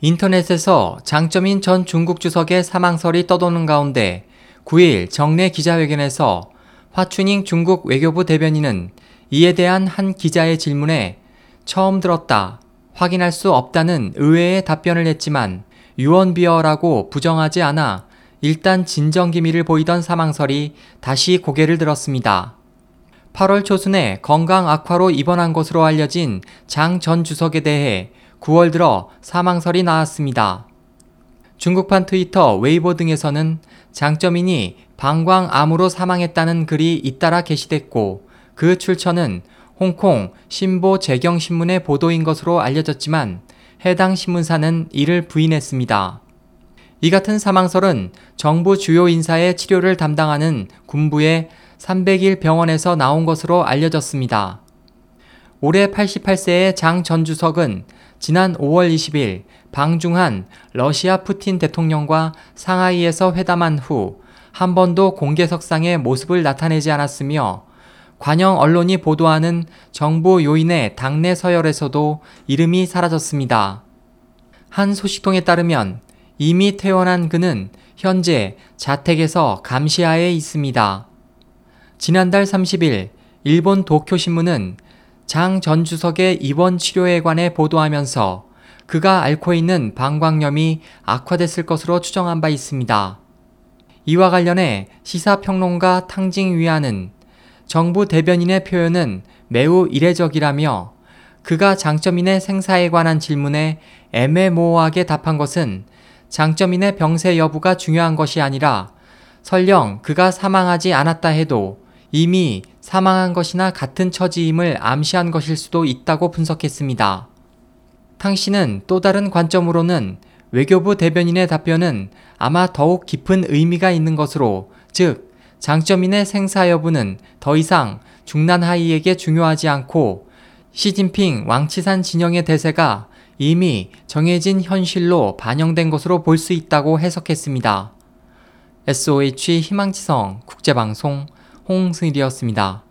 인터넷에서 장점인 전 중국 주석의 사망설이 떠도는 가운데 9일 정례 기자회견에서 화춘잉 중국 외교부 대변인은 이에 대한 한 기자의 질문에 처음 들었다, 확인할 수 없다는 의외의 답변을 했지만 유언비어라고 부정하지 않아 일단 진정 기미를 보이던 사망설이 다시 고개를 들었습니다. 8월 초순에 건강 악화로 입원한 것으로 알려진 장 전 주석에 대해 9월 들어 사망설이 나왔습니다. 중국판 트위터, 웨이보 등에서는 장점인이 방광암으로 사망했다는 글이 잇따라 게시됐고 그 출처는 홍콩 신보 재경신문의 보도인 것으로 알려졌지만 해당 신문사는 이를 부인했습니다. 이 같은 사망설은 정부 주요 인사의 치료를 담당하는 군부의 300일 병원에서 나온 것으로 알려졌습니다. 올해 88세의 장 전 주석은 지난 5월 20일 방중한 러시아 푸틴 대통령과 상하이에서 회담한 후 한 번도 공개석상에 모습을 나타내지 않았으며 관영 언론이 보도하는 정부 요인의 당내 서열에서도 이름이 사라졌습니다. 한 소식통에 따르면 이미 퇴원한 그는 현재 자택에서 감시하에 있습니다. 지난달 30일 일본 도쿄신문은 장 전 주석의 입원 치료에 관해 보도하면서 그가 앓고 있는 방광염이 악화됐을 것으로 추정한 바 있습니다. 이와 관련해 시사평론가 탕징 위안은 정부 대변인의 표현은 매우 이례적이라며 그가 장점인의 생사에 관한 질문에 애매모호하게 답한 것은 장점인의 병세 여부가 중요한 것이 아니라 설령 그가 사망하지 않았다 해도 이미 사망한 것이나 같은 처지임을 암시한 것일 수도 있다고 분석했습니다. 탕 씨는 또 다른 관점으로는 외교부 대변인의 답변은 아마 더욱 깊은 의미가 있는 것으로, 즉, 장점인의 생사 여부는 더 이상 중난하이에게 중요하지 않고 시진핑 왕치산 진영의 대세가 이미 정해진 현실로 반영된 것으로 볼 수 있다고 해석했습니다. SOH 희망지성 국제방송 홍승일이었습니다.